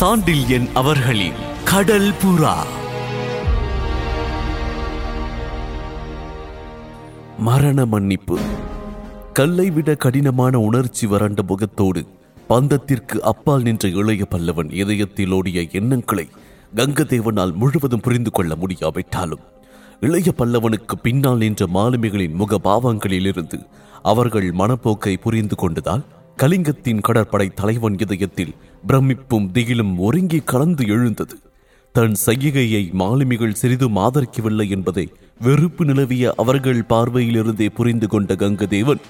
சாண்டில்யன் அவர்களின் கடல் புறா. மரண மன்னிப்பு. கல்லை விட கடினமான உணர்ச்சி வறண்ட முகத்தோடு பந்தத்திற்கு அப்பால் நின்ற இளைய பல்லவன் இதயத்தில் ஓடிய எண்ணங்களை கங்கதேவனால் முழுவதும் புரிந்து கொள்ள முடியாவிட்டாலும் இளைய பல்லவனுக்கு பின்னால் நின்ற மாலுமிகளின் முக பாவங்களிலிருந்து அவர்கள் மனப்போக்கை புரிந்து கொண்டதால் கலிங்கத்தின் கடற்படை தலைவன் இதயத்தில் பிரமிப்பும் திகிலும் ஒருங்கி கலந்து எழுந்தது. தன் சைகையை மாலுமிகள் சிறிதும் ஆதரிக்கவில்லை என்பதை வெறுப்பு நிலவிய அவர்கள் பார்வையிலிருந்தே புரிந்து கொண்ட கங்கதேவன்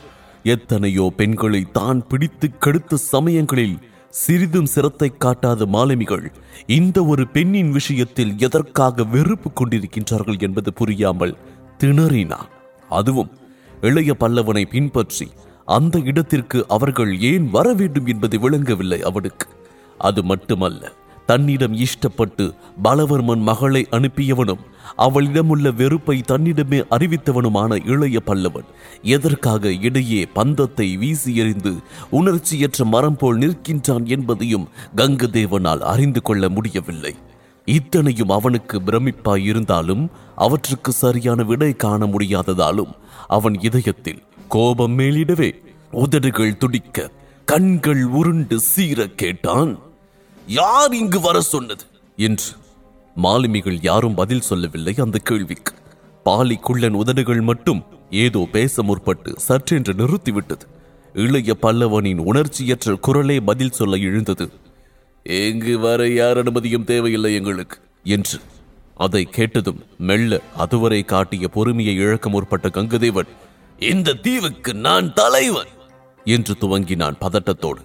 எத்தனையோ பெண்களை தான் பிடித்து கெடுத்த சமயங்களில் சிறிதும் சிரத்தை காட்டாத மாலுமிகள் இந்த ஒரு பெண்ணின் விஷயத்தில் எதற்காக வெறுப்பு கொண்டிருக்கின்றார்கள் என்பது புரியாமல் திணறினான். அதுவும் இளைய பல்லவனை பின்பற்றி அந்த இடத்திற்கு அவர்கள் ஏன் வர வேண்டும் என்பது விளங்கவில்லை அவனுக்கு. அது மட்டுமல்ல தன்னிடம் இஷ்டப்பட்டு பலவர்மன் மகளை அனுப்பியவனும் அவளிடமுள்ள வெறுப்பை தன்னிடமே அறிவித்தவனுமான இளைய பல்லவன் எதற்காக இடையே பந்தத்தை வீசி எறிந்து உணர்ச்சியற்ற மரம் போல் நிற்கின்றான் என்பதையும் கங்கதேவனால் அறிந்து கொள்ள முடியவில்லை. இத்தனையும் அவனுக்கு பிரமிப்பாய் இருந்தாலும் அவற்றுக்கு சரியான விடை காண முடியாததாலும் அவன் இதயத்தில் கோபம் மேலிடவே. உதடுகள் துடிக்க கண்கள் உருண்டு சீர கேட்டான். யார் இங்கு வர சொன்னது? என்று. மாலுமிகள் யாரும் பதில் சொல்லவில்லை அந்த கேள்விக்கு. பாலிக்குள்ளன் உதடுகள் மட்டும் ஏதோ பேச முற்பட்டு சற்றென்று நிறுத்திவிட்டது. இளைய பல்லவனின் உணர்ச்சியற்ற குரலே பதில் சொல்ல எழுந்தது. எங்கு வர யார் அனுமதியும் தேவையில்லை எங்களுக்கு என்று. அதை கேட்டதும் மெல்ல அதுவரை காட்டிய பொறுமையை இழக்க முற்பட்ட கங்கதேவன் இந்த தீவுக்கு நான் தலைவன்! என்று துவங்கினான் பதட்டத்தோடு.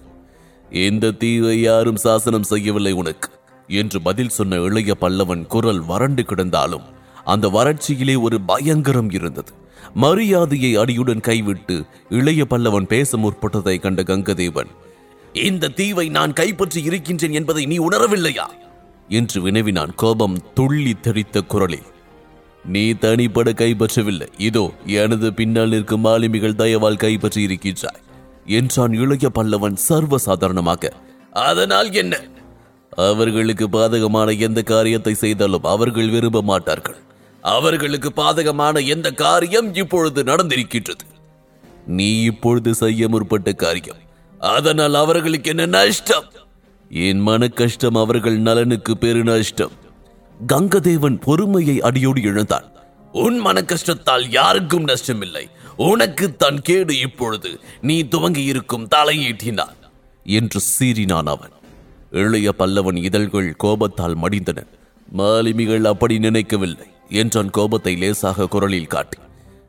இந்த தீவை யாரும் சாசனம் செய்யவில்லை உனக்கு! என்று பதில் சொன்ன இளைய பல்லவன் குரல் வறண்டு கிடந்தாலும் அந்த வறட்சியிலே ஒரு பயங்கரம் இருந்தது. மரியாதையை அடியுடன் கைவிட்டு இளைய பல்லவன் பேச முற்பட்டதை கண்ட கங்கதேவன் இந்த தீவை நான் கைப்பற்றி இருக்கின்றேன் என்பதை நீ உணரவில்லையா? என்று வினவினான் கோபம் துள்ளி தெரித்த குரலில். நீ தனிப்பட கைப்பற்றவில்லை. இதோ எனது பின்னால் நிற்கும் மாலுமிகள் தயவால் கைப்பற்றி இருக்கின்றாய் என்றான் இளைய பல்லவன் சர்வசாதாரணமாக. அதனால் என்ன? அவர்களுக்கு பாதகமான எந்த காரியத்தை செய்தாலும் அவர்கள் விரும்ப மாட்டார்கள். அவர்களுக்கு பாதகமான எந்த காரியம் இப்பொழுது நடந்திருக்கின்றது? நீ இப்பொழுது செய்ய முற்பட்ட காரியம். அதனால் அவர்களுக்கு என்ன நஷ்டம்? என் மன கஷ்டம் அவர்கள் நலனுக்கு பெரு நஷ்டம் கங்கதேவன் பொறுமையை அடியோடு இழந்தான் உன் மன கஷ்டத்தால் யாருக்கும் நஷ்டமில்லை. உனக்கு தன் கேடு இப்பொழுது. நீ துவங்கி இருக்கும் தலையீட்டினான் என்று சீறினான் அவன். இளைய பல்லவன் இதழ்கள் கோபத்தால் மடிந்தன. மாலுமிகள் அப்படி நினைக்கவில்லை என்றான் கோபத்தை லேசாக குரலில் காட்டி.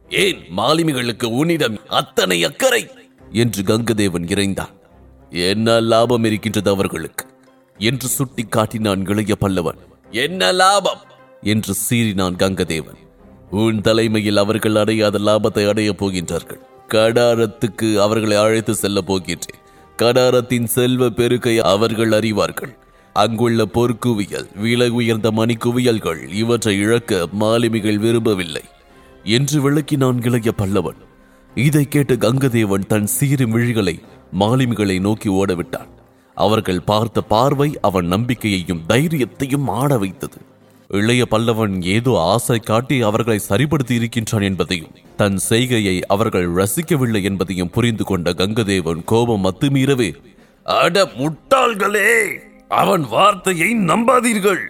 ஏன் மாலுமிகளுக்கு உன்னிடம் அத்தனை அக்கறை? என்று கங்கதேவன் இறைந்தான். என்ன லாபம் இருக்கின்றது அவர்களுக்கு? என்று சுட்டி காட்டினான் இளைய பல்லவன். என்ன லாபம்? என்று சீறினான் கங்கதேவன். உன் தலைமையில் அவர்கள் அடையாத லாபத்தை அடையப் போகின்றார்கள். கடாரத்துக்கு அவர்களை அழைத்து செல்ல போகின்றேன். கடாரத்தின் செல்வ பெருக்கை அவர்கள் அறிவார்கள். அங்குள்ள பொற்குவியல் விலை உயர்ந்த மணிக்குவியல்கள் இவற்றை இழக்க மாலுமிகள் விரும்பவில்லை என்று விளக்கினான் இளைய பல்லவன். இதை கேட்ட கங்கதேவன் தன் சீறு விழிகளை மாலுமிகளை நோக்கி ஓடவிட்டான். அவர்கள் பார்த்த பார்வை அவன் நம்பிக்கையையும் தைரியத்தையும் ஆட வைத்தது. இளைய பல்லவன் ஏதோ ஆசை காட்டி அவர்களை சரிபடுத்தி இருக்கின்றான் என்பதையும் தன் செய்கையை அவர்கள் ரசிக்கவில்லை என்பதையும் புரிந்து கொண்ட கங்கதேவன் கோபம் அத்துமீறவே அட முட்டாள்களே அவன் வார்த்தையை நம்பாதீர்கள்.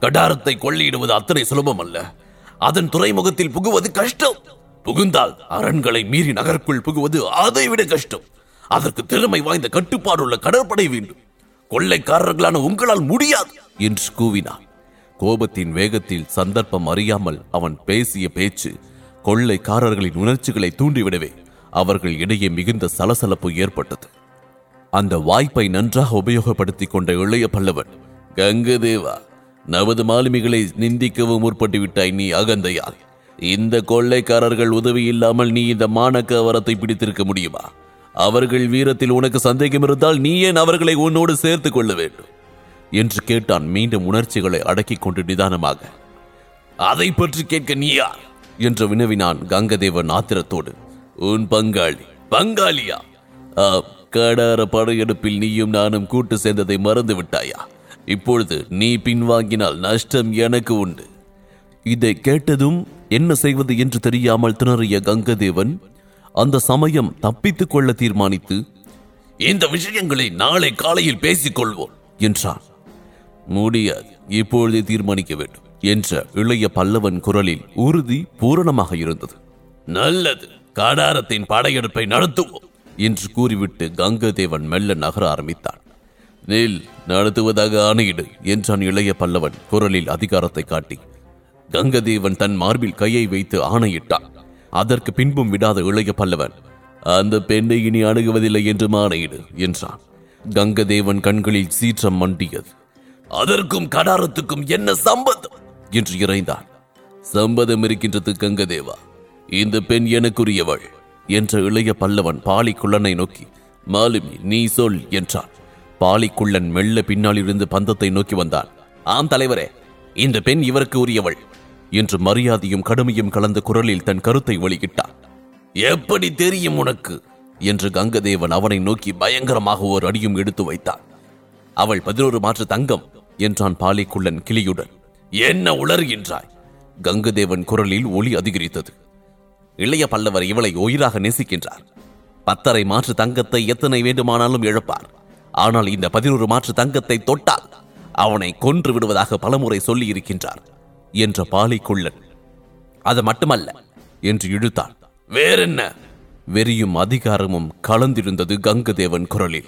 கடாரத்தை கொள்ளையிடுவது அத்தனை சுலபம் அல்ல. அதன் துறைமுகத்தில் புகுவது கஷ்டம். புகுந்தால் அரண்களை மீறி நகருக்குள் புகுவது அதைவிட கஷ்டம். அதற்கு திறமை வாய்ந்த கட்டுப்பாடுள்ள கடற்படை வேண்டும். கொள்ளைக்காரர்களான உங்களால் முடியாது என்று கூவினான். கோபத்தின் வேகத்தில் சந்தர்ப்பம் அறியாமல் அவன் பேசிய பேச்சு கொள்ளைக்காரர்களின் உணர்ச்சிகளை தூண்டிவிடவே அவர்கள் இடையே மிகுந்த சலசலப்பு ஏற்பட்டது. அந்த வாய்ப்பை நன்றாக உபயோகப்படுத்திக் கொண்ட இளைய பல்லவன் கங்கதேவா நமது மாலுமிகளை நிந்திக்கவும் முற்பட்டு விட்டாய் நீ அகந்தையால். இந்த கொள்ளைக்காரர்கள் உதவி இல்லாமல் நீ இந்த மானக்கவரத்தை பிடித்திருக்க முடியுமா? அவர்கள் வீரத்தில் உனக்கு சந்தேகம் இருந்தால் நீ ஏன் அவர்களை உன்னோடு சேர்த்துக் கொள்ள வேண்டும்? என்று கேட்டான் மீண்டும் உணர்ச்சிகளை அடக்கிக் கொண்டு நிதானமாக. அதை பற்றி கேட்க நீ யார்? என்று வினவினான் கங்கதேவன் ஆத்திரத்தோடு. உன் பங்காளி. பங்காளியா? கடார படையெடுப்பில் நீயும் நானும் கூட்டு சேர்ந்ததை மறந்து விட்டாயா? இப்பொழுது நீ பின்வாங்கினால் நஷ்டம் எனக்கு உண்டு. இதை கேட்டதும் என்ன செய்வது என்று தெரியாமல் திணறிய கங்கதேவன் அந்த சமயம் தப்பித்துக் கொள்ள தீர்மானித்து இந்த விஷயங்களை நாளை காலையில் பேசிக்கொள்வோம் என்றான். முடியாது. இப்பொழுதே தீர்மானிக்க வேண்டும் என்ற இளைய பல்லவன் குரலில் உறுதி பூரணமாக இருந்தது. நல்லது. கடாரத்தின் படையெடுப்பை நடத்துவோம் என்று கூறிவிட்டு கங்கதேவன் மெல்ல நகர ஆரம்பித்தான். நெல் நடத்துவதாக ஆணையிடு என்றான் இளைய பல்லவன் குரலில் அதிகாரத்தை காட்டி. கங்கதேவன் தன் மார்பில் கையை வைத்து ஆணையிட்டான். அதற்கு பின்பும் விடாத இளைய பல்லவன் அந்த பெண்ணை இனி அணுகுவதில்லை என்று மாறையிடு என்றான். கங்கதேவன் கண்களில் சீற்றம் மண்டியது. அதற்கும் கடாரத்துக்கும் என்ன சம்பந்தம்? என்று இறைந்தான். சம்பதம் இருக்கின்றது கங்கதேவா இந்த பெண் எனக்குரியவள் என்ற இளைய பல்லவன் பாலிக்குள்ளனை நோக்கி மாலுமி நீ சொல் என்றான். பாலிக்குள்ளன் மெல்ல பின்னால் இருந்து பந்தத்தை நோக்கி வந்தான். ஆம் தலைவரே இந்த பெண் இவருக்கு உரியவள். என்று மரியாதையும் கடுமையும் கலந்த குரலில் தன் கருத்தை வெளியிட்டான். எப்படி தெரியும் உனக்கு? என்று கங்கதேவன் அவனை நோக்கி பயங்கரமாக ஒரு அடியும் எடுத்து வைத்தான். அவள் பதினோரு மாற்று தங்கம் என்றான் பாலிக்குள்ளன் கிளியுடன். என்ன உளறுகின்றாய் கங்கதேவன் குரலில் ஒளி அதிகரித்தது. இளைய பல்லவர் இவளை உயிராக நேசிக்கின்றார். பத்தரை மாற்று தங்கத்தை எத்தனை வேண்டுமானாலும் இழப்பார். ஆனால் இந்த பதினோரு மாற்று தங்கத்தை தொட்டால் அவனை கொன்று விடுவதாக பலமுறை சொல்லி இருக்கின்றார் என்ற பாலிக்குள்ளன். அது மட்டுமல்ல என்று இழுத்தான். வேறென்ன? வெறியும் அதிகாரமும் கலந்திருந்தது கங்கதேவன் குரலில்.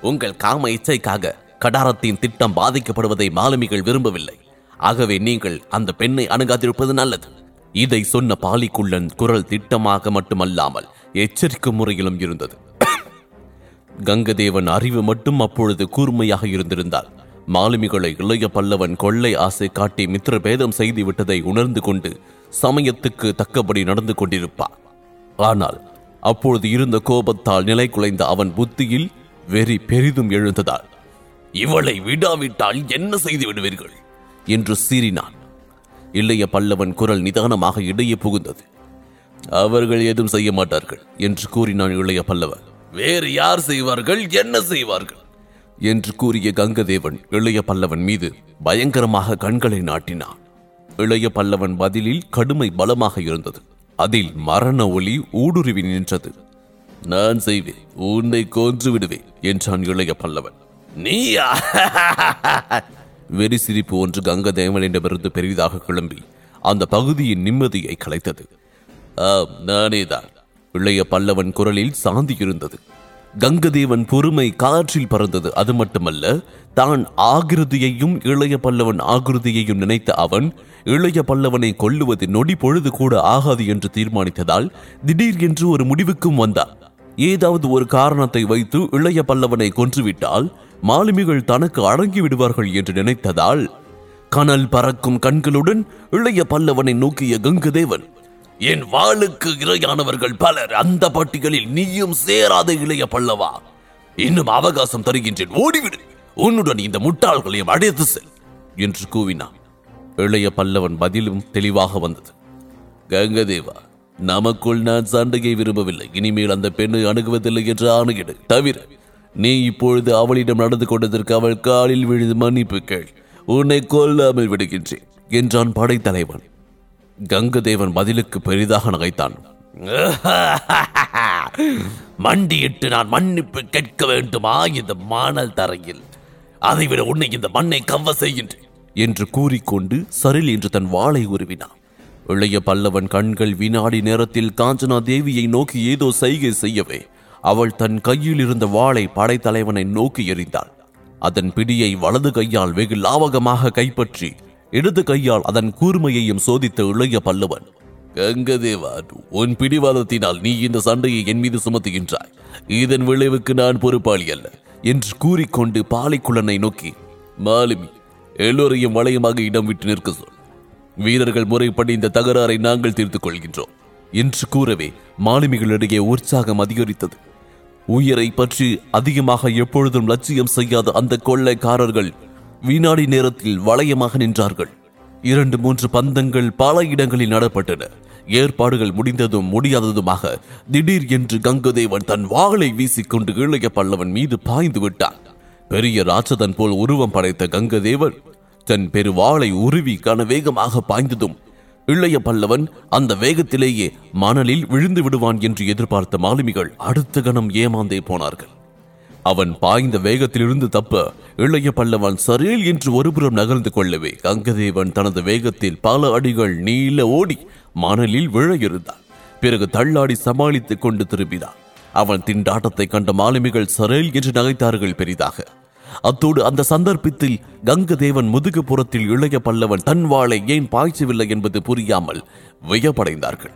உங்கள் காம இச்சைக்காக கடாரத்தின் திட்டம் பாதிக்கப்படுவதை மாலுமிகள் விரும்பவில்லை. ஆகவே நீங்கள் அந்த பெண்ணை அணுகாதிருப்பது நல்லது. இதை சொன்ன பாலிக்குள்ளன் குரல் திட்டமாக மட்டுமல்லாமல் எச்சரிக்கும் முறையிலும் இருந்தது. கங்கதேவன் அறிவு மட்டும் அப்பொழுது கூர்மையாக இருந்திருந்தால் மாலுமிகளை இளைய பல்லவன் கொள்ளை ஆசை காட்டி மித்திரபேதம் செய்து விட்டதை உணர்ந்து கொண்டு சமயத்துக்கு தக்கபடி நடந்து கொண்டிருப்பான். ஆனால் அப்பொழுது இருந்த கோபத்தால் நிலை குலைந்த அவன் புத்தியில் வெறி பெரிதும் எழுந்ததால் இவளை விடாவிட்டால் என்ன செய்து விடுவீர்கள்? என்று சீறினான். இளைய பல்லவன் குரல் நிதானமாக இடையே புகுந்தது. அவர்கள் ஏதும் செய்ய மாட்டார்கள் என்று கூறினான் இளைய பல்லவன். வேறு யார் செய்வார்கள்? என்ன செய்வார்கள்? என்று கூறிய கங்கதேவன் இளைய பல்லவன் மீது பயங்கரமாக கண்களை நாட்டினான். இளைய பல்லவன் பதிலில் கடுமை பலமாக இருந்தது. அதில் மரண ஒளி ஊடுருவி நின்றது. நான் செய்வேன் உன்னை கொன்று விடுவேன் என்றான் இளைய பல்லவன். நீயா? வெறி சிரிப்பு ஒன்று கங்கதேவனிடமிருந்து பெரிதாக கிளம்பி அந்த பகுதியின் நிம்மதியை கலைத்தது. ஆம் நானேதான். இளைய பல்லவன் குரலில் சாந்தி இருந்தது கங்கதேவன் பொறுமை காற்றில் பறந்தது. அது மட்டுமல்ல தான் ஆகிருதியையும் இளைய பல்லவன் ஆகிருதியையும் நினைத்த அவன் இளைய பல்லவனை கொல்லுவது நொடி பொழுது கூட ஆகாது என்று தீர்மானித்ததால் திடீர் என்று ஒரு முடிவுக்கும் வந்தான். ஏதாவது ஒரு காரணத்தை வைத்து இளைய பல்லவனை கொன்றுவிட்டால் மாலுமிகள் தனக்கு அடங்கி விடுவார்கள் என்று நினைத்ததால் கனல் பறக்கும் கண்களுடன் இளைய பல்லவனை நோக்கிய கங்கதேவன் என் வாளுக்கு இரையானவர்கள் பலர் அந்த பட்டியலில் நீயும் சேராத இளைய பல்லவா. இன்னும் அவகாசம் தருகின்றேன். ஓடிவிடு. உன்னுடன் இந்த முட்டாள்களையும் அடைத்து செல் என்று கூவினான். இளைய பல்லவன் பதிலும் தெளிவாக வந்தது. கங்கதேவா நமக்குள் நான் சண்டையை விரும்பவில்லை. இனிமேல் அந்த பெண்ணை அணுகுவதில்லை என்று ஆணையிடு. தவிர நீ இப்பொழுது அவளிடம் நடந்து கொண்டதற்கு அவள் காலில் விழுந்து மன்னிப்பு கேள். உன்னை கொல்லாமல் விடுகின்றேன் என்றான் படைத்தலைவன். கங்கதேவன் பதிலுக்கு பெரிதாக நகைத்தான். மண்டியிட்டு நான் மன்னிப்பு கேட்க வேண்டுமா இந்த மானல் தரையில்? அதைவிட உன்னை இந்த மண்ணை கவ்வ செய்கின்றேன். என்று கூறிக்கொண்டு சரில் என்று தன் வாளை உருவினான். இளைய பல்லவன் கண்கள் வினாடி நேரத்தில் காஞ்சனா தேவியை நோக்கி ஏதோ செய்கை செய்யவே அவள் தன் கையில் இருந்த வாளை படைத்தலைவனை நோக்கி எறிந்தாள். அதன் பிடியை வலது கையால் வெகு லாவகமாக கைப்பற்றி இடது கையால் அதன் கூர்மையையும் சோதித்த இளைய பல்லவன் கங்கதேவா உன் பிடிவாதத்தினால் நீ இந்த சண்டையை என் மீது சுமத்துகின்றாய். இதன் விளைவுக்கு நான் பொறுப்பாளி அல்ல என்று கூறிக்கொண்டு பாலைக்குள்ளனை நோக்கி மாலுமி எல்லோரையும் வளையமாக இடம் விட்டு நிற்க சொல். வீரர்கள் முறைப்படி இந்த தகராறை நாங்கள் தீர்த்துக் கொள்கின்றோம் என்று கூறவே மாலுமிகளிடையே உற்சாகம் அதிகரித்தது. உயிரை பற்றி அதிகமாக எப்பொழுதும் லட்சியம் செய்யாத அந்த கொள்ளைக்காரர்கள் வினாடி நேரத்தில் வளையமாக நின்றார்கள். இரண்டு மூன்று பந்தங்கள் பல இடங்களில் நடப்பட்டன. ஏற்பாடுகள் முடிந்ததும் முடியாததுமாக திடீர் என்று கங்கதேவன் தன் வாளை வீசிக்கொண்டு இளைய பல்லவன் மீது பாய்ந்து விட்டான். பெரிய ராட்சதன் போல் உருவம் படைத்த கங்கதேவன் தன் பெருவாளை உருவி கன வேகமாக பாய்ந்ததும் இளைய பல்லவன் அந்த வேகத்திலேயே மணலில் விழுந்து விடுவான் என்று எதிர்பார்த்த மாலுமிகள் அடுத்த கணம் ஏமாந்தே போனார்கள். அவன் பாய்ந்த வேகத்திலிருந்து தப்ப இளைய பல்லவன் சரேல் என்று ஒருபுறம் நகர்ந்து கொள்ளவே கங்கதேவன் தனது வேகத்தில் பல அடிகள் நீள ஓடி மணலில் விழ இருந்தான் பிறகு தள்ளாடி சமாளித்துக் கொண்டு திரும்பினான். அவன் திண்டாட்டத்தை கண்ட மாலுமிகள் சரேல் என்று நகைத்தார்கள் பெரிதாக. அத்தோடு அந்த சந்தர்ப்பத்தில் கங்கதேவன் முதுகுப்புறத்தில் இளைய பல்லவன் தன் வாளை ஏன் பாய்ச்சவில்லை என்பது புரியாமல் வியப்படைந்தார்கள்.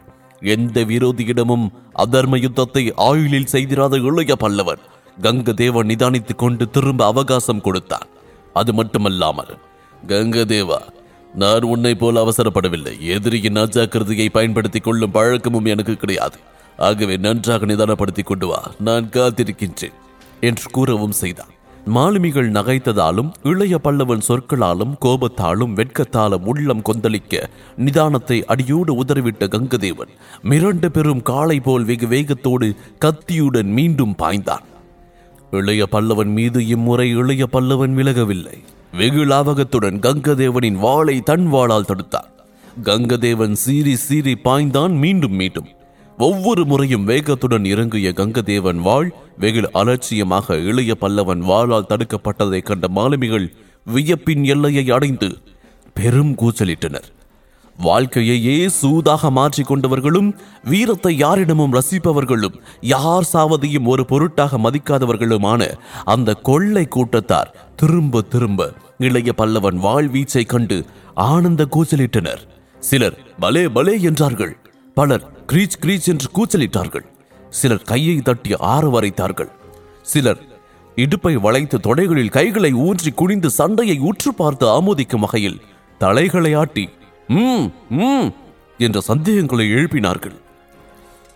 எந்த விரோதியிடமும் அதர்ம யுத்தத்தை ஆயுளில் செய்திராத இளைய பல்லவன் கங்கதேவன் நிதானித்துக் கொண்டு திரும்ப அவகாசம் கொடுத்தான். அது மட்டுமல்லாமல் கங்கதேவா நான் உன்னை போல் அவசரப்படவில்லை. எதிரியின் அஜாக்கிரதையை பயன்படுத்திக் கொள்ளும் பழக்கமும் எனக்கு கிடையாது. ஆகவே நன்றாக நிதானப்படுத்திக் கொண்டு வா. நான் காத்திருக்கின்றேன் என்று கூறவும் செய்தான். மாலுமிகள் நகைத்ததாலும் இளைய பல்லவன் சொற்களாலும் கோபத்தாலும் வெட்கத்தாலும் உள்ளம் கொந்தளிக்க நிதானத்தை அடியோடு உதறிவிட்ட கங்கதேவன் மிரண்டு பெரும் காளை போல் வெகு வேகத்தோடு கத்தியுடன் மீண்டும் பாய்ந்தான். இளைய பல்லவன் மீது இம்முறை இளைய பல்லவன் விலகவில்லை. வெகு லாவகத்துடன் கங்கதேவனின் வாளை தன் வாளால் தடுத்தான். கங்கதேவன் சீறி சீறி பாய்ந்தான் மீண்டும் மீண்டும். ஒவ்வொரு முறையும் வேகத்துடன் இறங்கிய கங்கதேவன் வாழ் வெகு அலட்சியமாக இளைய பல்லவன் வாளால் தடுக்கப்பட்டதைக் கண்ட மாலுமிகள் வியப்பின் எல்லையை அடைந்து பெரும் கூச்சலிட்டனர். வாழ்க்கையையே சூதாக மாற்றிக் கொண்டவர்களும் வீரத்தை யாரிடமும் ரசிப்பவர்களும் யார் சாவதையும் ஒரு பொருட்டாக மதிக்காதவர்களுமான அந்த கொள்ளை கூட்டத்தார் திரும்ப திரும்ப இளைய பல்லவன் வாழ்வீச்சை கண்டு ஆனந்த கூச்சலிட்டனர். சிலர் பலே பலே என்றார்கள். பலர் கிரீச் கிரீச் என்று கூச்சலிட்டார்கள். சிலர் கையை தட்டி ஆரவரைத்தார்கள் சிலர் இடுப்பை வளைத்து தொடைகளில் கைகளை ஊன்றி குனிந்து சண்டையை உற்று பார்த்து ஆமோதிக்கும் வகையில் தலைகளை ஆட்டி ம் ம் என்ற சந்தேகங்களை எழுப்பினார்கள்.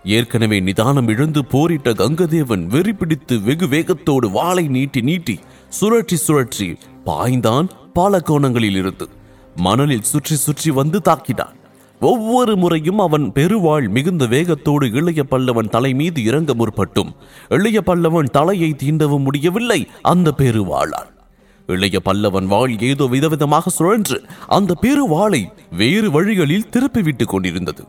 ஏற்கனவே நிதானம் இழந்து போரிட்ட கங்கதேவன் வெறி பிடித்து வெகு வேகத்தோடு வாளை நீட்டி நீட்டி சுழற்றி சுழற்றி பாய்ந்தான் பல கோணங்களில் இருந்து. மணலில் சுற்றி சுற்றி வந்து தாக்கினான் ஒவ்வொரு முறையும் அவன் பெருவாள் மிகுந்த வேகத்தோடு இளைய பல்லவன் தலை மீது இறங்க முற்பட்டும். இளைய பல்லவன் தலையை தீண்டவும் முடியவில்லை. அந்த பெருவாளால் இளைய பல்லவன் வாள் ஏதோ விதவிதமாக சுழன்று அந்த பெரு வாளை வேறு வழிகளில் திருப்பி விட்டு கொண்டிருந்தது.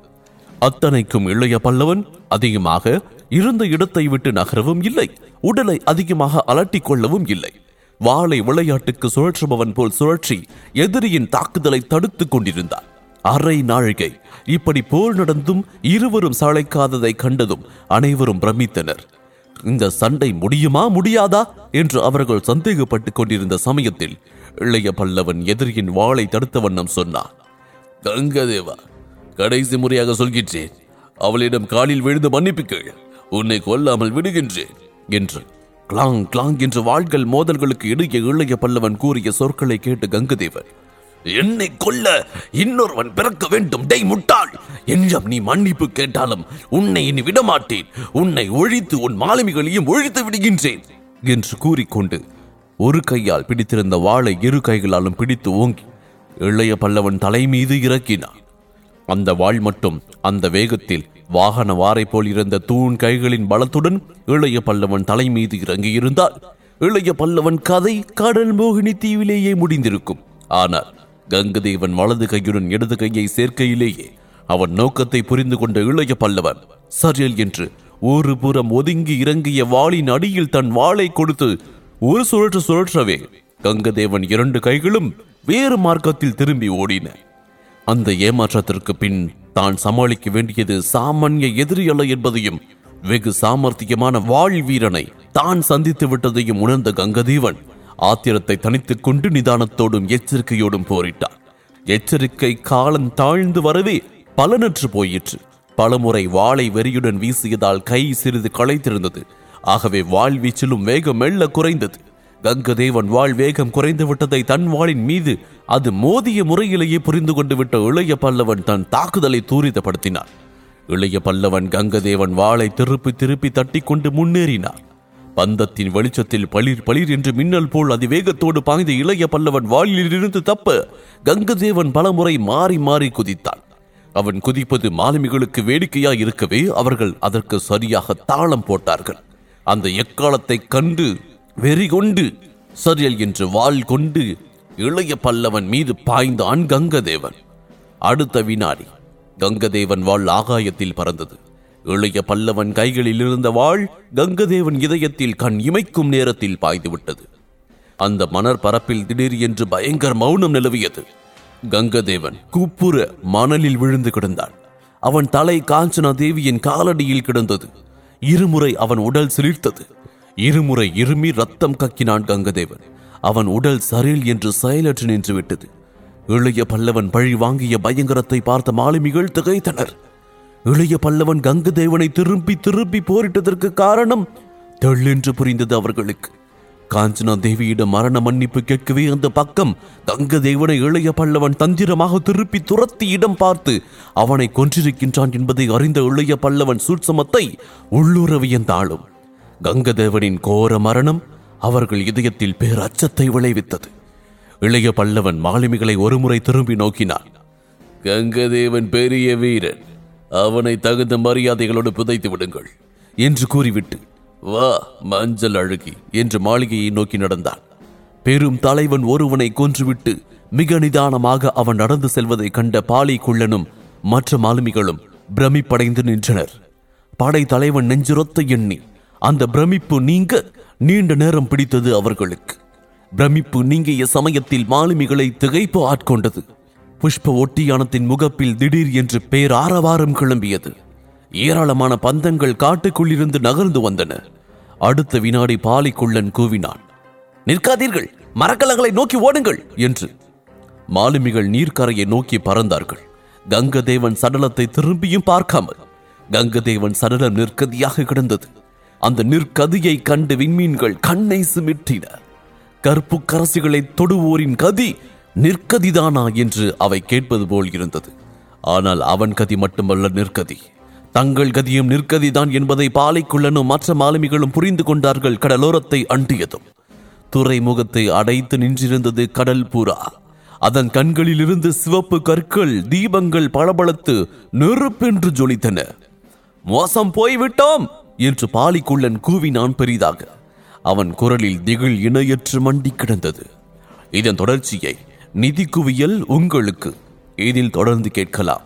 அத்தனைக்கும் இளைய பல்லவன் அதிகமாக இருந்த இடத்தை விட்டு நகரவும் இல்லை உடலை அதிகமாக அலட்டிக் கொள்ளவும் இல்லை. வாளை விளையாட்டுக்கு சுழற்றுபவன் போல் சுழற்றி எதிரியின் தாக்குதலை தடுத்துக் கொண்டிருந்தான். அரை நாழிகை இப்படி போர் நடந்தும் இருவரும் சளைக்காததை கண்டதும் அனைவரும் பிரமித்தனர். இந்த சண்டை முடியுமா முடியாதா? என்று அவர்கள் சந்தேகப்பட்டுக் கொண்டிருந்த சமயத்தில் இளைய பல்லவன் எதிரியின் வாளை தடுத்த வண்ணம் சொன்னான். கங்கதேவா கடைசி முறையாக சொல்கின்றேன். அவளிடம் காலில் விழுந்து மன்னிப்புக்கள். உன்னை கொல்லாமல் விடுகின்றேன் என்று. கிளாங் கிளாங் என்று வாள்கள் மோதல்களுக்கு இடையே இளைய பல்லவன் கூறிய சொற்களை கேட்டு கங்கதேவன் என்னை கொல்ல இன்னொருவன் பிறக்க வேண்டும். டெய் முட்டாள்! என்றும் நீ மன்னிப்பு கேட்டாலும் உன்னை இனி விடமாட்டேன். உன்னை ஒழித்து உன் மாலுமிகளையும் ஒழித்து விடுகின்றேன். என்று கூறிக்கொண்டு ஒரு கையால் பிடித்திருந்த வாளை இரு கைகளாலும் பிடித்து ஓங்கி இளைய பல்லவன் தலை மீது இறக்கினான். அந்த வாள் மட்டும் அந்த வேகத்தில் வாகன வாரை போல் இருந்த தூண் கைகளின் பலத்துடன் இளைய பல்லவன் தலை மீது இறங்கியிருந்தால் இளைய பல்லவன் கதை கடல் மோகினி தீவிலேயே முடிந்திருக்கும். ஆனால் கங்கதேவன் வலது கையுடன் இடது கையை சேர்க்கையிலேயே அவன் நோக்கத்தை புரிந்து கொண்ட இளைய பல்லவன் சரியல் என்று ஒரு புறம் ஒதுங்கி இறங்கிய வாளின் அடியில் தன் வாளை கொடுத்து ஒரு சுழற்று சுழற்றவே. கங்கதேவன் இரண்டு கைகளும் வேறு மார்க்கத்தில் திரும்பி ஓடின. அந்த ஏமாற்றத்திற்கு பின் தான் சமாளிக்க வேண்டியது சாமானிய எதிரி அல்ல என்பதையும் வெகு சாமர்த்தியமான வாழ் வீரனை தான் சந்தித்து விட்டதையும் உணர்ந்த கங்கதேவன் ஆத்திரத்தை தனித்துக் கொண்டு நிதானத்தோடும் எச்சரிக்கையோடும் போரிட்டான். எச்சரிக்கை காலம் தாழ்ந்து வரவே பலனற்று போயிற்று. பலமுறை வாளை வெறியுடன் வீசியதால் கை சிறிது களைத்திருந்தது. ஆகவே வாள் வீச்சிலும் வேகம் மெல்ல குறைந்தது. கங்கதேவன் வாழ் வேகம் குறைந்து விட்டதை தன் வாளின் மீது அது மோதிய முறையிலேயே புரிந்து கொண்டு விட்ட இளைய பல்லவன் தன் தாக்குதலை தூரிதப்படுத்தினான். இளைய பல்லவன் கங்கதேவன் வாளை திருப்பி திருப்பி தட்டிக்கொண்டு முன்னேறினான். பந்தத்தின் வெளிச்சத்தில் பளிர் பளிர் என்று மின்னல் போல் அதிவேகத்தோடு பாய்ந்த இளைய பல்லவன் வாளிலிருந்து தப்ப கங்கதேவன் பலமுறை மாறி மாறி குதித்தான். அவன் குதிப்பது மாலுமிகளுக்கு வேடிக்கையாய் இருக்கவே அவர்கள் அதற்கு சரியாக தாளம் போட்டார்கள். அந்த எக்காலத்தை கண்டு வெறி கொண்டு சரியல் என்று வாள் கொண்டு இளைய பல்லவன் மீது பாய்ந்தான் கங்கதேவன். அடுத்த வினாடி கங்கதேவன் வாள் ஆகாயத்தில் பறந்தது. இளைய பல்லவன் கைகளில் இருந்த வாள் கங்கதேவன் இதயத்தில் கண் இமைக்கும் நேரத்தில் பாய்ந்து விட்டது. அந்த மணற்பரப்பில் திடீர் என்று பயங்கர மௌனம் நிலவியது. கங்கதேவன் கூப்புற மணலில் விழுந்து கிடந்தான். அவன் தலை காஞ்சனா தேவியின் காலடியில் கிடந்தது. இருமுறை அவன் உடல் சிலிர்த்தது. இருமுறை இருமி ரத்தம் கக்கினான் கங்கதேவன். அவன் உடல் சரில் என்று செயலற்று நின்று விட்டது. இளைய பல்லவன் பழி வாங்கிய பயங்கரத்தை பார்த்த மாலுமிகள் திகைத்தனர். இளைய பல்லவன் கங்கதேவனை திரும்பி திரும்பி போரிட்டதற்கு காரணம் தெள்ளென்று புரிந்தது அவர்களுக்கு. காஞ்சனா தேவியிடம் மரண மன்னிப்பு கேட்கவே அந்த பக்கம் கங்கதேவனை இளைய பல்லவன் தந்திரமாக திருப்பி துரத்தி இடம் பார்த்து அவனை கொன்றிருக்கின்றான் என்பதை அறிந்த இளைய பல்லவன் சூட்சமத்தை உள்ளுற வியந்தாளும் கங்கதேவனின் கோர மரணம் அவர்கள் இதயத்தில் பேரச்சத்தை விளைவித்தது. இளைய பல்லவன் மாலுமிகளை ஒருமுறை திரும்பி நோக்கினான். கங்கதேவன் பெரிய வீரன். அவனை தகுந்த மரியாதைகளோடு புதைத்து விடுங்கள் என்று கூறிவிட்டு வா மஞ்சள் அழுகி என்று மாளிகையை நோக்கி நடந்தான். பெரும் தலைவன் ஒருவனை கொன்றுவிட்டு மிக நிதானமாக அவன் நடந்து செல்வதை கண்ட பாலி குள்ளனும் மற்ற மாலுமிகளும் பிரமிப்படைந்து நின்றனர். படை தலைவன் நெஞ்சுரத்த எண்ணி அந்த பிரமிப்பு நீங்க நீண்ட நேரம் பிடித்தது அவர்களுக்கு. பிரமிப்பு நீங்கிய சமயத்தில் மாலுமிகளை திகைப்பு ஆட்கொண்டது. புஷ்ப ஒட்டியானத்தின் முகப்பில் திடீர் என்று பேராரவாரம் கிளம்பியது. ஏராளமான பந்தங்கள் காட்டுக்குள்ளிருந்து நகர்ந்து வந்தன. அடுத்த வினாடி பாலிக்குள்ளன் கூவினான் நிற்காதீர்கள் மரக்கலங்களை நோக்கி ஓடுங்கள் என்று. மாலுமிகள் நீர்க்கரையை நோக்கி பறந்தார்கள். கங்கதேவன் சடலத்தை திரும்பியும் பார்க்காமல் கங்கதேவன் சடலம் நிற்கதியாக கிடந்தது. அந்த நிற்கதியை கண்டு விண்மீன்கள் கண்ணை சிமிட்டின. கற்பு கரசிகளை தொடுவோரின் கதி நிற்கதிதானா என்று அவை கேட்பது போல் இருந்தது. ஆனால் அவன் கதி மட்டுமல்ல நிற்கதி. தங்கள் கதியும் நிற்கதிதான் என்பதை பாலைக்குள்ளனும் மற்ற மாலுமிகளும் புரிந்து கொண்டார்கள் கடலோரத்தை அண்டியதும். துறைமுகத்தை அடைத்து நின்றிருந்தது கடல் புறா அதன் கண்களிலிருந்து சிவப்பு கற்கள் தீபங்கள் பளபளத்து நெருப்பென்று ஜொலித்தன. மோசம் போய்விட்டோம்! என்று பாலிக்குள்ளன் கூவினான் பெரிதாக. அவன் குரலில் திகில் இணையற்று மண்டி கிடந்தது. இதன் தொடர்ச்சியை நிதி குவியல் உங்களுக்கு. இதில் தொடர்ந்து கேட்கலாம்.